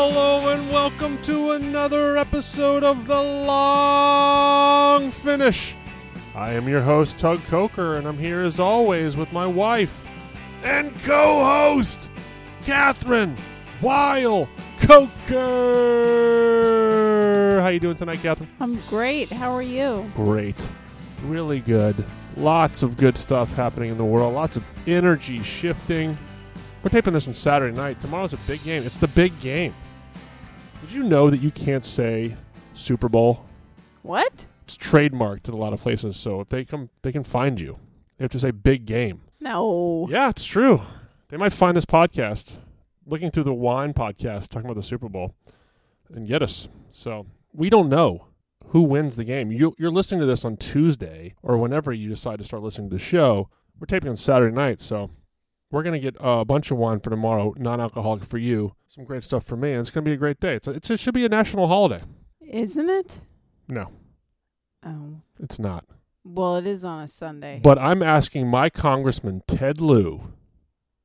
Hello and welcome to another episode of The Long Finish. I am your host, Tug Coker, and I'm here as always with my wife and co host, Kathryn Weil Coker. How are you doing tonight, Kathryn? I'm great. How are you? Great. Really good. Lots of good stuff happening in the world. Lots of energy shifting. We're taping this on Saturday night. Tomorrow's a big game. It's the big game. Did you know that you can't say Super Bowl? What? It's trademarked in a lot of places, so if they come, they can find you. You have to say big game. No. Yeah, it's true. They might find this podcast, looking through the wine podcast, talking about the Super Bowl, and get us. So we don't know who wins the game. You, you're listening to this on Tuesday or whenever you decide to start listening to the show. We're taping on Saturday night, so we're gonna get a bunch of wine for tomorrow, non-alcoholic for you. Some great stuff for me, and it's gonna be a great day. It's, it's it should be a national holiday. Isn't it? No, Oh. it's not. Well, it is on a Sunday. But I'm asking my Congressman Ted Lieu.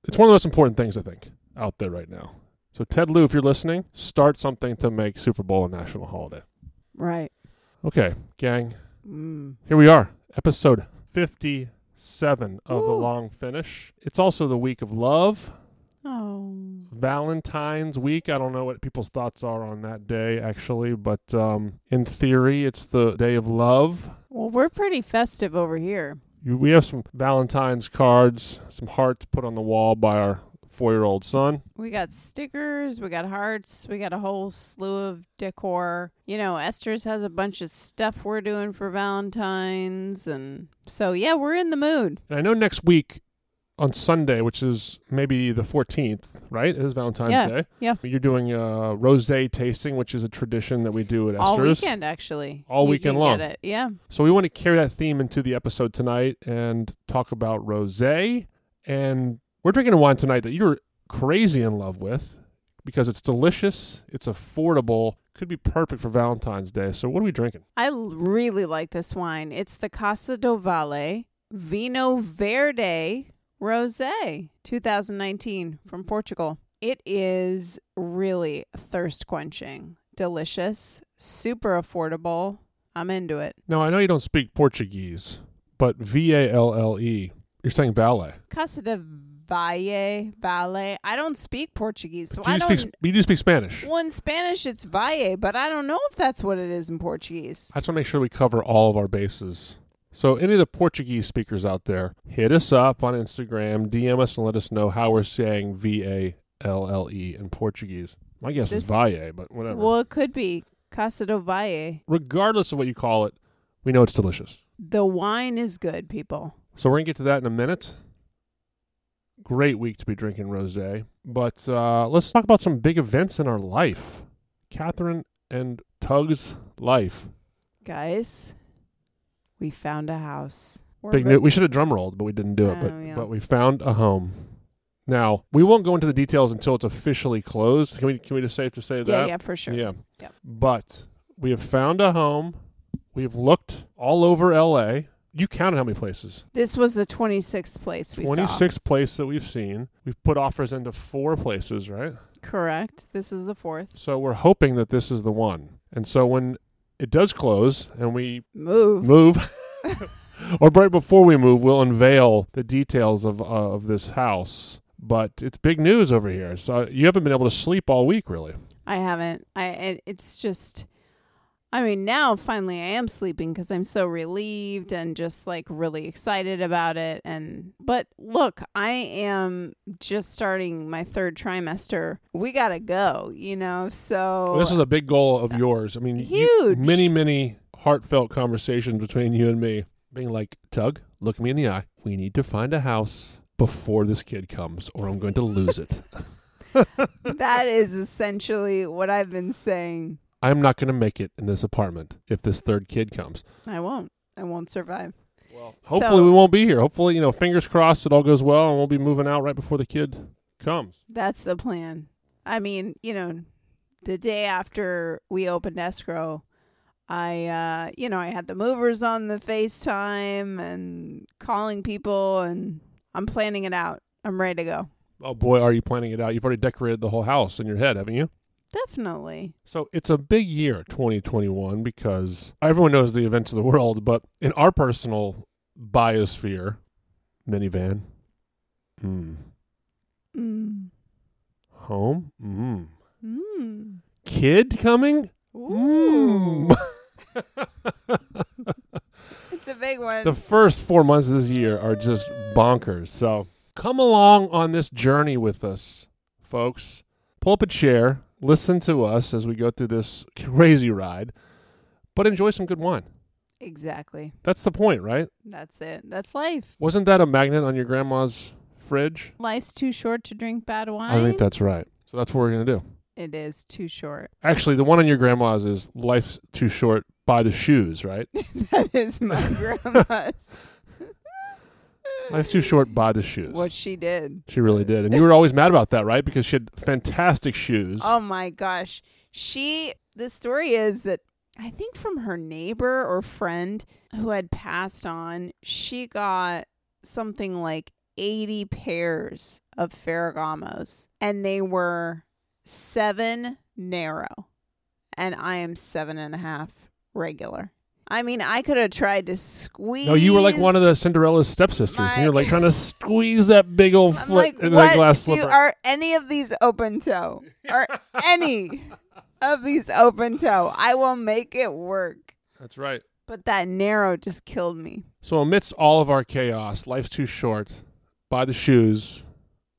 It's one of the most important things I think out there right now. So Ted Lieu, if you're listening, start something to make Super Bowl a national holiday. right. Okay, gang, Mm. here we are, episode 57 of the long finish. It's also the week of love, Oh. Valentine's week. I don't know what people's thoughts are on that day actually, but um, in theory, it's the day of love. Well, we're pretty festive over here. We have some Valentine's cards, some hearts put on the wall by our four-year-old son. We got stickers, we got hearts, we got a whole slew of decor. You know, Esters has a bunch of stuff we're doing for Valentine's and so yeah, we're in the mood. And I know next week on Sunday, which is maybe the 14th, right? It is Valentine's Yeah, Day. yeah. You're doing a rosé tasting, which is a tradition that we do at All Esters. weekend actually. All You weekend long. Yeah. So we want to carry that theme into the episode tonight and talk about rosé. And we're drinking a wine tonight that you're crazy in love with because it's delicious, it's affordable, could be perfect for Valentine's Day. So what are we drinking? I really like this wine. It's the Casa do Valle Vinho Verde Rosé 2019 from Portugal. It is really thirst quenching, delicious, super affordable. I'm into it. Now I know you don't speak Portuguese, but V A L L E. You're saying valet. Casa de Valle, Valle. I don't speak Portuguese, so I you don't. speak? You do speak Spanish. well, in Spanish, it's Valle, but I don't know if that's what it is in Portuguese. I just want to make sure we cover all of our bases. So, any of the Portuguese speakers out there, hit us up on Instagram, DM us, and let us know how we're saying V A L L E in Portuguese. My guess is This- Valle, but whatever. Well, it could be Casa do Valle. Regardless of what you call it, we know it's delicious. The wine is good, people. So, we're going to get to that in a minute. Great week to be drinking rose. But uh, let's talk about some big events in our life. Kathryn and Tug's life. Guys, we found a house. We're Big new- we should have drum rolled, but we didn't do it. Oh, but yeah. but we found a home. Now we won't go into the details until it's officially closed. Can we can we just safe to say yeah, that? yeah, for sure. Yeah. Yep. But we have found a home. We have looked all over L.A. You counted how many places? This was the 26th place we Twenty saw. six place that we've seen. We've put offers into four places, right? Correct. This is the fourth. So we're hoping that this is the one. And so when it does close and we Move. move or right before we move we'll unveil the details of uh, of this house but it's big news over here so you haven't been able to sleep all week really I haven't. I. It, it's just. I mean, now finally I am sleeping because I'm so relieved and just like really excited about it. And but look, I am just starting my third trimester. We gotta go, you know. So well, this is a big goal of uh, yours i mean you- Huge. many many heartfelt conversations between you and me being like tug look me in the eye we need to find a house before this kid comes or i'm going to lose it that is essentially what I've been saying. I'm not going to make it in this apartment if this third kid comes I won't. I won't survive. well So- hopefully we won't be here hopefully you know fingers crossed it all goes well and we'll be moving out right before the kid comes That's the plan. I mean, you know, the day after we opened escrow, I uh, you know, I had the movers on the FaceTime and calling people and I'm planning it out. I'm ready to go. Oh boy, are you planning it out? You've already decorated the whole house in your head, haven't you? Definitely. So it's a big year, 2021, because everyone knows the events of the world, but in our personal biosphere, minivan, mm, Mm. home, mm, Mm. kid coming, Ooh. mm. It's a big one. the first four months of this year are just bonkers. So come along on this journey with us, folks. Pull up a chair, listen to us as we go through this crazy ride, but enjoy some good wine. exactly. That's the point, right? That's it. That's life. Wasn't that a magnet on your grandma's fridge? Life's too short to drink bad wine. I think that's right. So that's what we're going to do. it is too short. Actually, the one on your grandma's is life's too short by the shoes, right? that is my grandma's. Life's too short Buy the shoes. What she did. She really did. And you were always mad about that, right? Because she had fantastic shoes. Oh my gosh. She the story is that I think from her neighbor or friend who had passed on, she got something like 80 pairs of Ferragamos and they were seven narrow and I am seven and a half regular. I mean, I could have tried to squeeze. No, you were like one of the Cinderella's stepsisters. My- and you're like trying to squeeze that big old foot like, into that glass do, slipper. are any of these open toe? Are any of these open toe? I will make it work. That's right. But that narrow just killed me. So amidst all of our chaos, life's too short. Buy the shoes.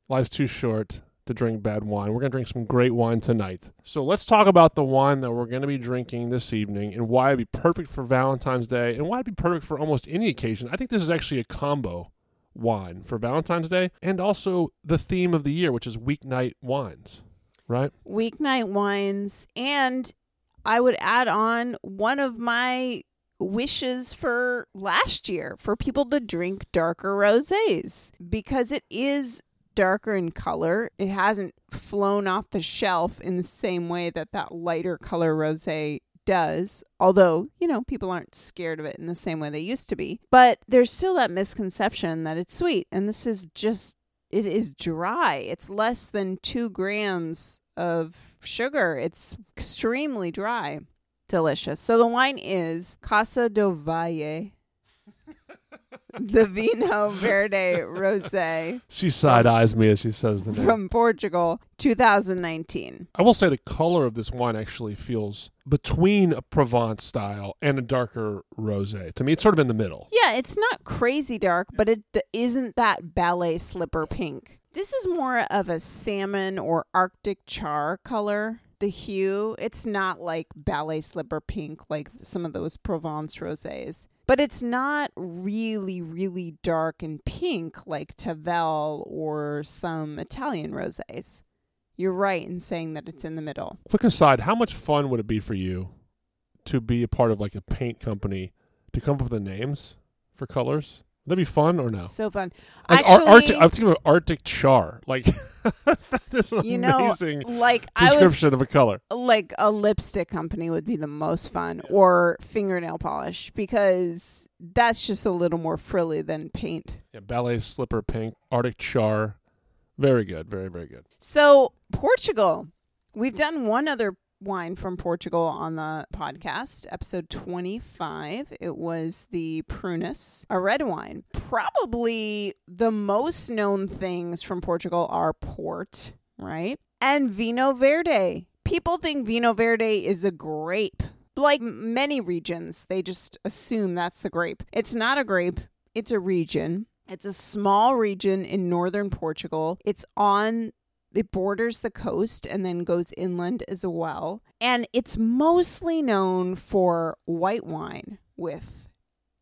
Life's too short to drink bad wine. We're going to drink some great wine tonight. So let's talk about the wine that we're going to be drinking this evening and why it'd be perfect for Valentine's Day and why it'd be perfect for almost any occasion. I think this is actually a combo wine for Valentine's Day and also the theme of the year, which is weeknight wines, right? Weeknight wines. And I would add on one of my wishes for last year for people to drink darker rosés because it is darker in color. It hasn't flown off the shelf in the same way that that lighter color rosé does. Although, you know, people aren't scared of it in the same way they used to be. But there's still that misconception that it's sweet and this is just it is dry. It's less than 2 grams of sugar. It's extremely dry. Delicious. So the wine is Casa do Valle. The Vinho Verde Rosé She side eyes me as she says the name. from Portugal, 2019. I will say the color of this wine actually feels between a Provence style and a darker rosé. To me, it's sort of in the middle. Yeah, it's not crazy dark, but it d- isn't that ballet slipper pink. This is more of a salmon or Arctic char color. The hue, it's not like ballet slipper pink like some of those Provence rosés. But it's not really, really dark and pink like Tavel or some Italian rosés. You're right in saying that it's in the middle. Quick aside, how much fun would it be for you to be a part of like a paint company to come up with the names for colors? Would be fun or no? So fun. Like Ar- Actually, Arctic, I'm thinking of Arctic char. Like that is an you know, amazing like I was description of a color. like a lipstick company would be the most fun or fingernail polish because that's just a little more frilly than paint. Yeah, ballet slipper pink, Arctic char. Very good. Very very good. So, Portugal. We've done one other wine from Portugal on the podcast, episode 25. It was the Prunus, a red wine. Probably the most known things from Portugal are port, right? And Vinho Verde. People think Vinho Verde is a grape. Like many regions, they just assume that's the grape. It's not a grape, it's a region. It's a small region in northern Portugal. It's on it borders the coast and then goes inland as well. And it's mostly known for white wine with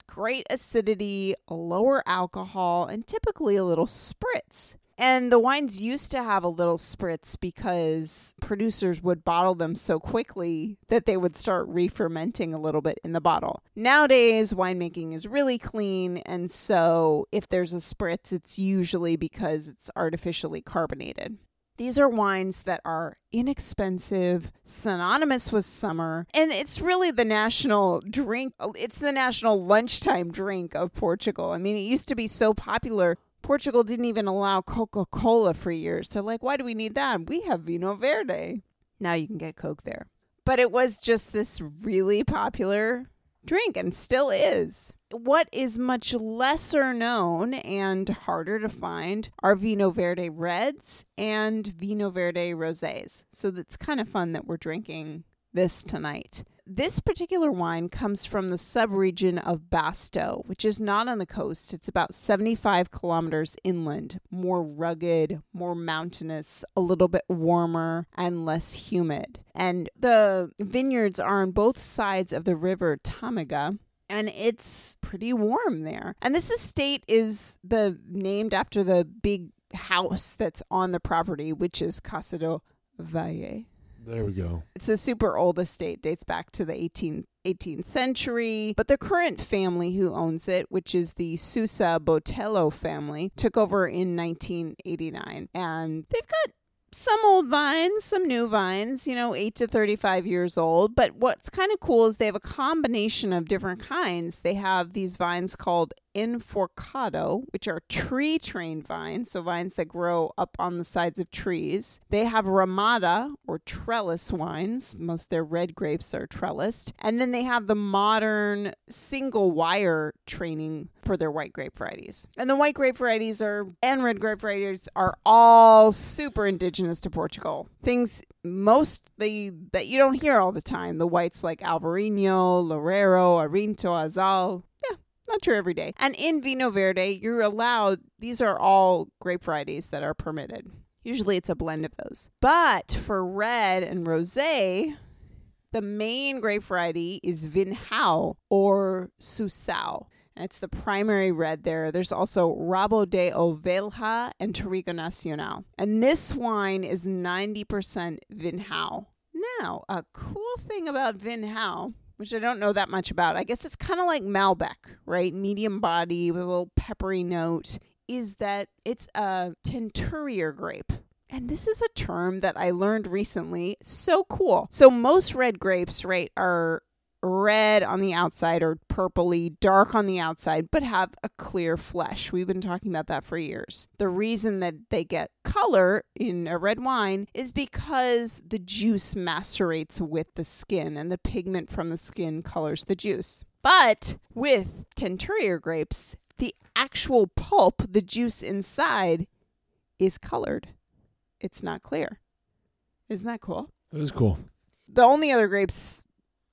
great acidity, lower alcohol, and typically a little spritz. And the wines used to have a little spritz because producers would bottle them so quickly that they would start re fermenting a little bit in the bottle. Nowadays, winemaking is really clean, and so if there's a spritz, it's usually because it's artificially carbonated. These are wines that are inexpensive, synonymous with summer, and it's really the national drink. It's the national lunchtime drink of Portugal. I mean, it used to be so popular. Portugal didn't even allow Coca Cola for years. They're like, why do we need that? We have Vinho Verde. Now you can get Coke there. But it was just this really popular drink and still is. What is much lesser known and harder to find are Vinho Verde Reds and Vinho Verde Rosés. So it's kind of fun that we're drinking this tonight. This particular wine comes from the subregion of Basto, which is not on the coast. It's about 75 kilometers inland, more rugged, more mountainous, a little bit warmer, and less humid. And the vineyards are on both sides of the river Tâmega, and it's pretty warm there. And this estate is the named after the big house that's on the property, which is Casa do Valle. There we go. It's a super old estate, dates back to the 18th, 18th century. But the current family who owns it, which is the Sousa Botello family, took over in 1989. And they've got some old vines, some new vines, you know, 8 to 35 years old. But what's kind of cool is they have a combination of different kinds. They have these vines called enforcado, which are tree trained vines, so vines that grow up on the sides of trees. They have ramada or trellis wines. Most their red grapes are trellised. And then they have the modern single wire training for their white grape varieties. And the white grape varieties are and red grape varieties are all super indigenous to Portugal. Things mostly that you don't hear all the time. The whites like Alvarinho, Loureiro, Arinto, Azal. Not true every day. And in Vinho Verde, you're allowed, these are all grape varieties that are permitted. Usually it's a blend of those. But for red and rosé, the main grape variety is Vinhao or Sousão. It's the primary red there. There's also Rabo de Ovelha and Touriga Nacional. And this wine is 90% Vinhao. Now, a cool thing about Vinhao, which I don't know that much about, I guess it's kind of like Malbec, right? Medium body with a little peppery note, is that it's a Teinturier grape. And this is a term that I learned recently. So cool. So most red grapes, right, are red on the outside or purpley dark on the outside but have a clear flesh. We've been talking about that for years. The reason that they get color in a red wine is because the juice macerates with the skin and the pigment from the skin colors the juice. But with Teinturier grapes, the actual pulp, the juice inside is colored. It's not clear. Isn't that cool? That is cool. The only other grapes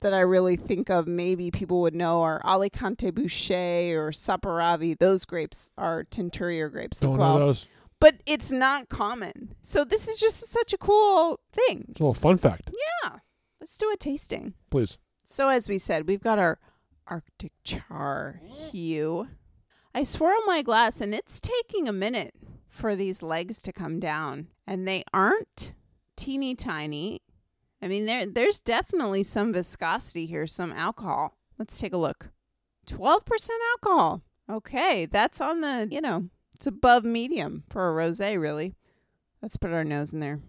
that I really think of maybe people would know are Alicante Bouschet or Saperavi. Those grapes are Teinturier grapes Don't as know well. those. But it's not common. So this is just such a cool thing. It's a little fun fact. Yeah. Let's do a tasting. Please. So as we said, we've got our Arctic char hue. I swirl my glass and it's taking a minute for these legs to come down. And they aren't teeny tiny. I mean there there's definitely some viscosity here, some alcohol. Let's take a look. 12% alcohol. Okay, that's on the, you know, it's above medium for a rosé really. Let's put our nose in there.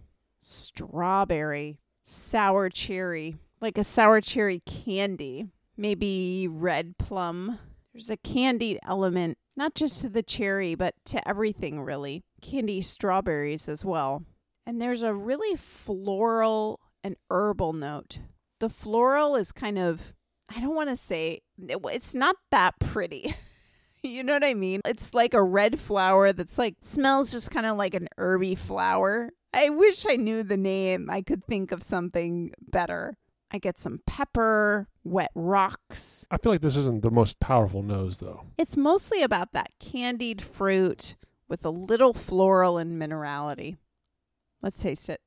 Strawberry, sour cherry, like a sour cherry candy, maybe red plum. There's a candied element, not just to the cherry, but to everything really. Candy strawberries as well. And there's a really floral and herbal note. The floral is kind of, I don't want to say, it's not that pretty. you know what I mean? It's like a red flower that's like, smells just kind of like an herby flower. I wish I knew the name. I could think of something better. I get some pepper, wet rocks. I feel like this isn't the most powerful nose, though. It's mostly about that candied fruit with a little floral and minerality. Let's taste it.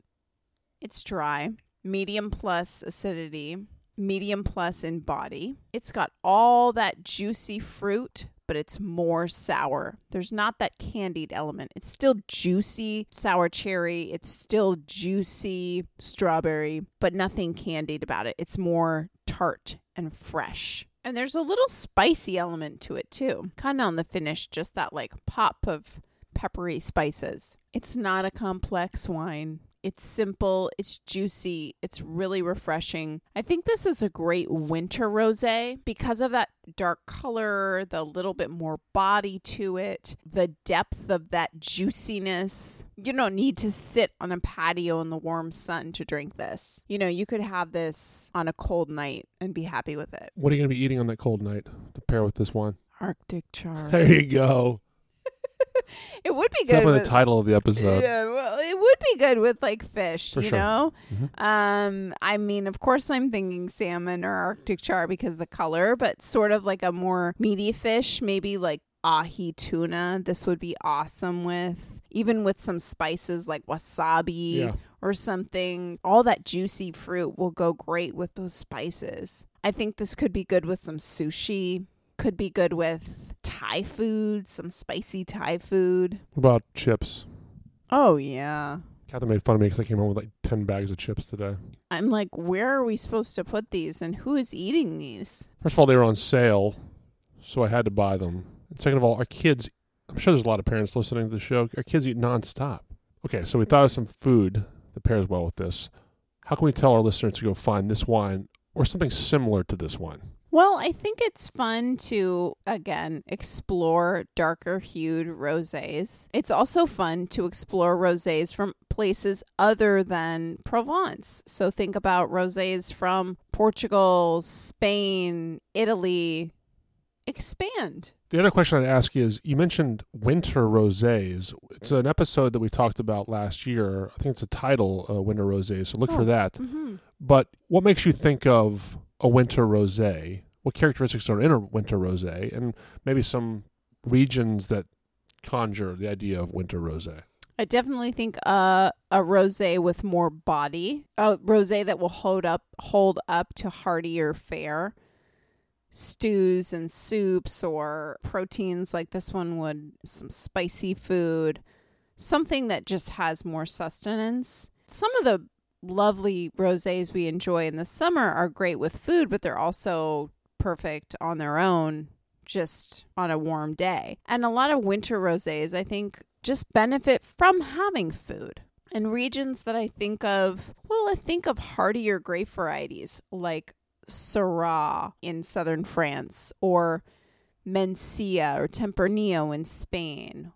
It's dry, medium plus acidity, medium plus in body. It's got all that juicy fruit, but it's more sour. There's not that candied element. It's still juicy sour cherry, it's still juicy strawberry, but nothing candied about it. It's more tart and fresh. And there's a little spicy element to it too. Kind of on the finish, just that like pop of peppery spices. It's not a complex wine. It's simple, it's juicy, it's really refreshing. I think this is a great winter rosé because of that dark color, the little bit more body to it, the depth of that juiciness. You don't need to sit on a patio in the warm sun to drink this. You know, you could have this on a cold night and be happy with it. What are you going to be eating on that cold night to pair with this wine? Arctic char. There you go. It would be good. definitely with- the title of the episode. Yeah, well, it would be good with like fish, For you sure. know. Mhm. Um, I mean, of course, I'm thinking salmon or Arctic char because the color, but sort of like a more meaty fish, maybe like ahi tuna. This would be awesome with even with some spices like wasabi Yeah. or something. All that juicy fruit will go great with those spices. I think this could be good with some sushi. Could be good with Thai food, some spicy Thai food. What about chips? Oh yeah. Kathryn made fun of me because I came home with like 10 bags of chips today. I'm like, where are we supposed to put these and who is eating these? First of all, they were on sale, so I had to buy them. And second of all, our kids, I'm sure there's a lot of parents listening to the show. Our kids eat nonstop. Okay, so we thought of some food that pairs well with this. How can we tell our listeners to go find this wine or something similar to this wine? Well, I think it's fun to, again, explore darker hued rosés. It's also fun to explore rosés from places other than Provence. So think about rosés from Portugal, Spain, Italy. Expand. The other question I'd ask you is you mentioned winter rosés. It's an episode that we talked about last year. I think it's a title, uh, Winter Rosés. so look for Oh. that. hmm But what makes you think of a winter rosé? What characteristics are in a winter rosé, and maybe some regions that conjure the idea of winter rosé? I definitely think uh, a rosé with more body, a rosé that will hold up hold up to heartier fare, stews and soups or proteins like this one would, some spicy food, something that just has more sustenance. Some of the lovely rosés we enjoy in the summer are great with food, but they're also perfect on their own just on a warm day. And a lot of winter rosés, I think, just benefit from having food. And regions that I think of, well, I think of heartier grape varieties like Syrah in southern France or Mencia or Tempranillo in Spain.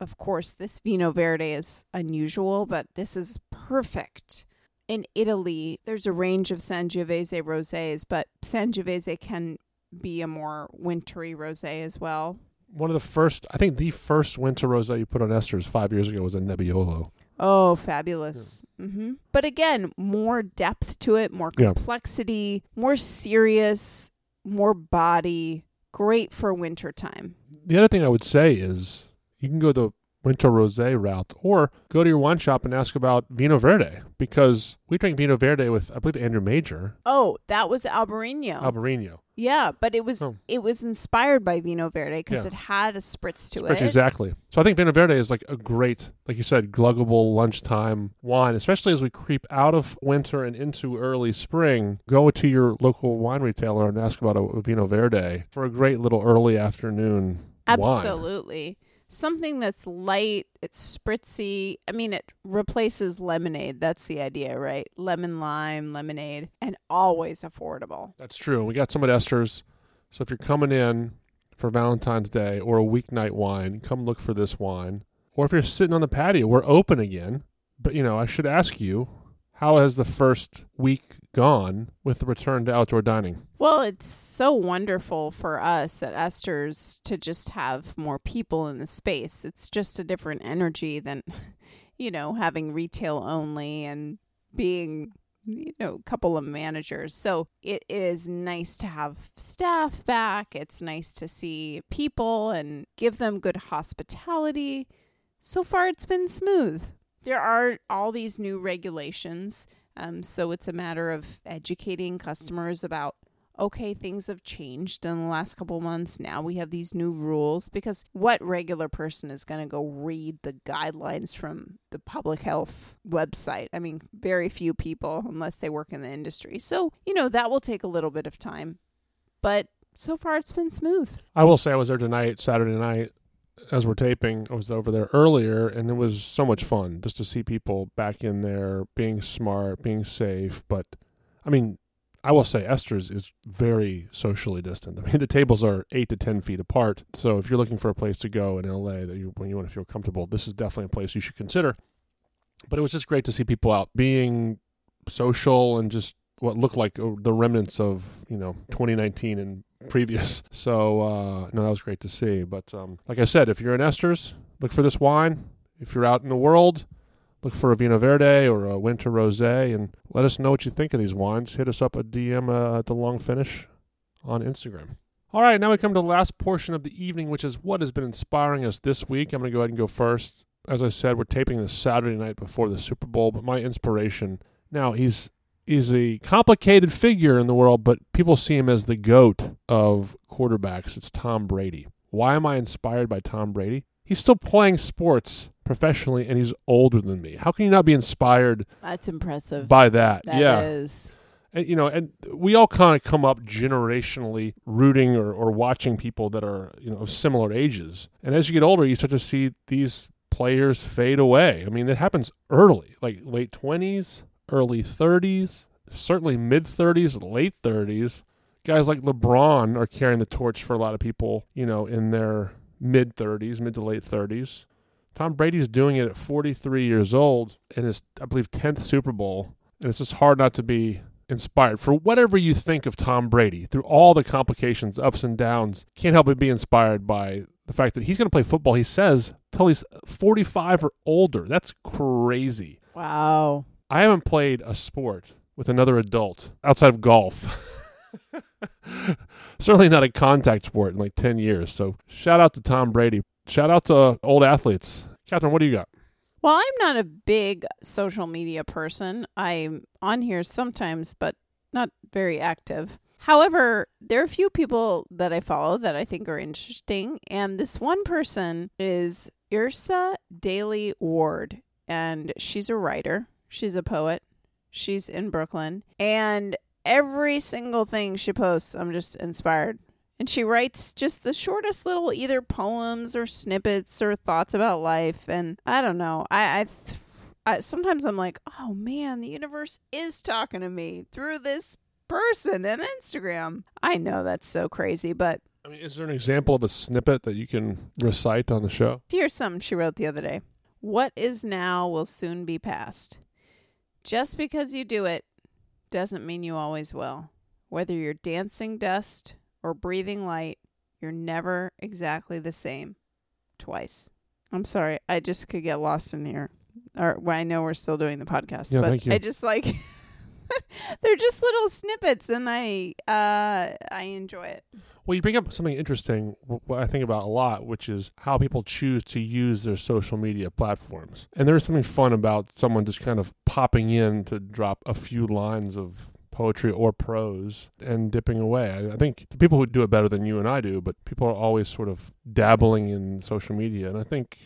Of course, this Vinho Verde is unusual, but this is perfect. In Italy, there's a range of Sangiovese rosés, but Sangiovese can be a more wintry rosé as well. One of the first, I think the first winter rosé you put on Esters five years ago was a Nebbiolo. Oh, fabulous. mm-hmm But again, more depth to it, more Yeah. complexity, more serious, more body. Great for wintertime. The other thing I would say is you can go the winter rosé route or go to your wine shop and ask about Vinho Verde because we drank Vinho Verde with, I believe, Andrew Major, Oh, that was Albarino. Albarino. yeah, but it was Oh. it was inspired by Vinho Verde because Yeah. it had a spritz to Which it. exactly. So I think Vinho Verde is like a great, like you said, gluggable lunchtime wine, especially as we creep out of winter and into early spring. Go to your local wine retailer and ask about a, a Vino Verde for a great little early afternoon wine. Something that's light, it's spritzy. I mean, it replaces lemonade. That's the idea, right? Lemon lime, lemonade, and always affordable. That's true. We got some at Esters. So if you're coming in for Valentine's Day or a weeknight wine, come look for this wine. Or if you're sitting on the patio, we're open again. But you know, I should ask you, how has the first week gone with the return to outdoor dining? Well, it's so wonderful for us at Esters to just have more people in the space. It's just a different energy than, you know, having retail only and being, you know, a couple of managers. So it is nice to have staff back. It's nice to see people and give them good hospitality. So far, it's been smooth. There are all these new regulations. Um, so it's a matter of educating customers about okay, things have changed in the last couple months. Now we have these new rules because what regular person is going to go read the guidelines from the public health website? I mean, very few people unless they work in the industry. So, you know, that will take a little bit of time. But so far it's been smooth. I will say I was there tonight, Saturday night, as we're taping, I was over there earlier, and it was so much fun just to see people back in there being smart, being safe. But I mean, I will say Esters is very socially distant. I mean, the tables are eight to ten feet apart. So if you're looking for a place to go in LA that you when you want to feel comfortable, this is definitely a place you should consider. But it was just great to see people out being social and just what looked like uh, the remnants of you know 2019 and previous. So uh, no, that was great to see. But um, like I said, if you're in Esters, look for this wine. If you're out in the world, look for a Vinho Verde or a Winter Rosé, and let us know what you think of these wines. Hit us up a DM uh, at the Long Finish on Instagram. All right, now we come to the last portion of the evening, which is what has been inspiring us this week. I'm going to go ahead and go first. As I said, we're taping this Saturday night before the Super Bowl, but my inspiration now he's he's a complicated figure in the world, but people see him as the goat of quarterbacks. It's Tom Brady. Why am I inspired by Tom Brady? He's still playing sports professionally and he's older than me. How can you not be inspired That's impressive. by that? That yeah. is. And, you know, and we all kind of come up generationally rooting or, or watching people that are, you know, of similar ages. And as you get older, you start to see these players fade away. I mean, it happens early, like late 20s, early 30s, certainly mid 30s, late 30s. Guys like LeBron are carrying the torch for a lot of people, you know, in their mid 30s, mid to late 30s. Tom Brady's doing it at 43 years old in his, I believe, 10th Super Bowl. And it's just hard not to be inspired. For whatever you think of Tom Brady, through all the complications, ups and downs, can't help but be inspired by the fact that he's going to play football, he says, till he's 45 or older. That's crazy. Wow. I haven't played a sport with another adult outside of golf. Certainly not a contact sport in like 10 years. So shout out to Tom Brady. Shout out to uh, old athletes. Kathryn, what do you got? Well, I'm not a big social media person. I'm on here sometimes, but not very active. However, there are a few people that I follow that I think are interesting, and this one person is Yrsa Daley-Ward, and she's a writer. She's a poet. She's in Brooklyn, and every single thing she posts, I'm just inspired. And she writes just the shortest little either poems or snippets or thoughts about life. And I don't know. I, I, th- I sometimes I'm like, oh man, the universe is talking to me through this person and Instagram. I know that's so crazy, but I mean, is there an example of a snippet that you can recite on the show? here's something she wrote the other day. What is now will soon be past. Just because you do it doesn't mean you always will. Whether you're dancing dust or breathing light, you're never exactly the same. Twice. I'm sorry. I just could get lost in here. Or well, I know we're still doing the podcast, Yeah, but thank you. I just like they're just little snippets and I uh I enjoy it. Well, you bring up something interesting, what I think about a lot, which is how people choose to use their social media platforms. And there is something fun about someone just kind of popping in to drop a few lines of poetry or prose and dipping away. I, I think people who do it better than you and I do, but people are always sort of dabbling in social media. And I think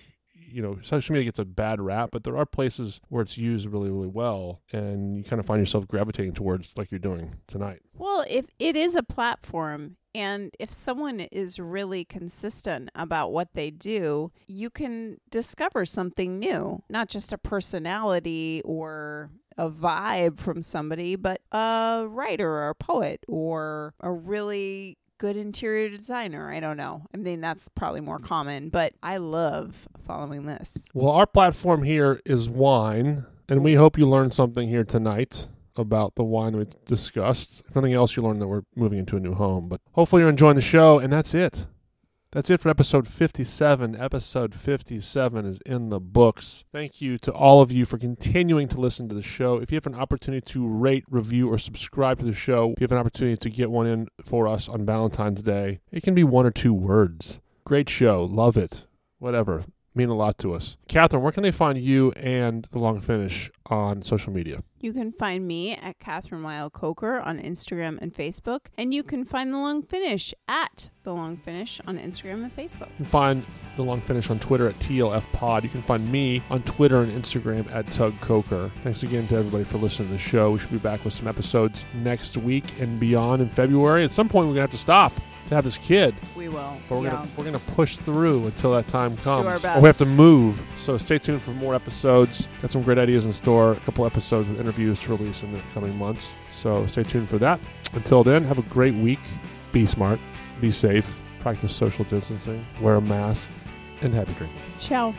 you know, social media gets a bad rap, but there are places where it's used really, really well, and you kind of find yourself gravitating towards like you're doing tonight. Well, if it is a platform and if someone is really consistent about what they do, you can discover something new, not just a personality or a vibe from somebody, but a writer or a poet or a really good interior designer. I don't know. I mean, that's probably more common, but I love following this. Well, our platform here is wine, and we hope you learned something here tonight about the wine we discussed. If nothing else, you learned that we're moving into a new home. But hopefully, you're enjoying the show, and that's it. That's it for episode 57. Episode 57 is in the books. Thank you to all of you for continuing to listen to the show. If you have an opportunity to rate, review, or subscribe to the show, if you have an opportunity to get one in for us on Valentine's Day, it can be one or two words. Great show. Love it. Whatever mean a lot to us. Kathryn, where can they find you and the long finish on social media? You can find me at Kathryn Weil Coker on Instagram and Facebook, and you can find the long finish at the long finish on Instagram and Facebook. You can find the long finish on Twitter at TLF Pod. You can find me on Twitter and Instagram at Tug Coker. Thanks again to everybody for listening to the show. We should be back with some episodes next week and beyond in February. At some point, we're gonna have to stop. To have this kid. We will. But we're yeah. gonna we're gonna push through until that time comes. our Or we have to move. So stay tuned for more episodes. Got some great ideas in store. A couple episodes with interviews to release in the coming months. So stay tuned for that. Until then, have a great week. Be smart. Be safe. Practice social distancing. Wear a mask. And happy drinking. Ciao.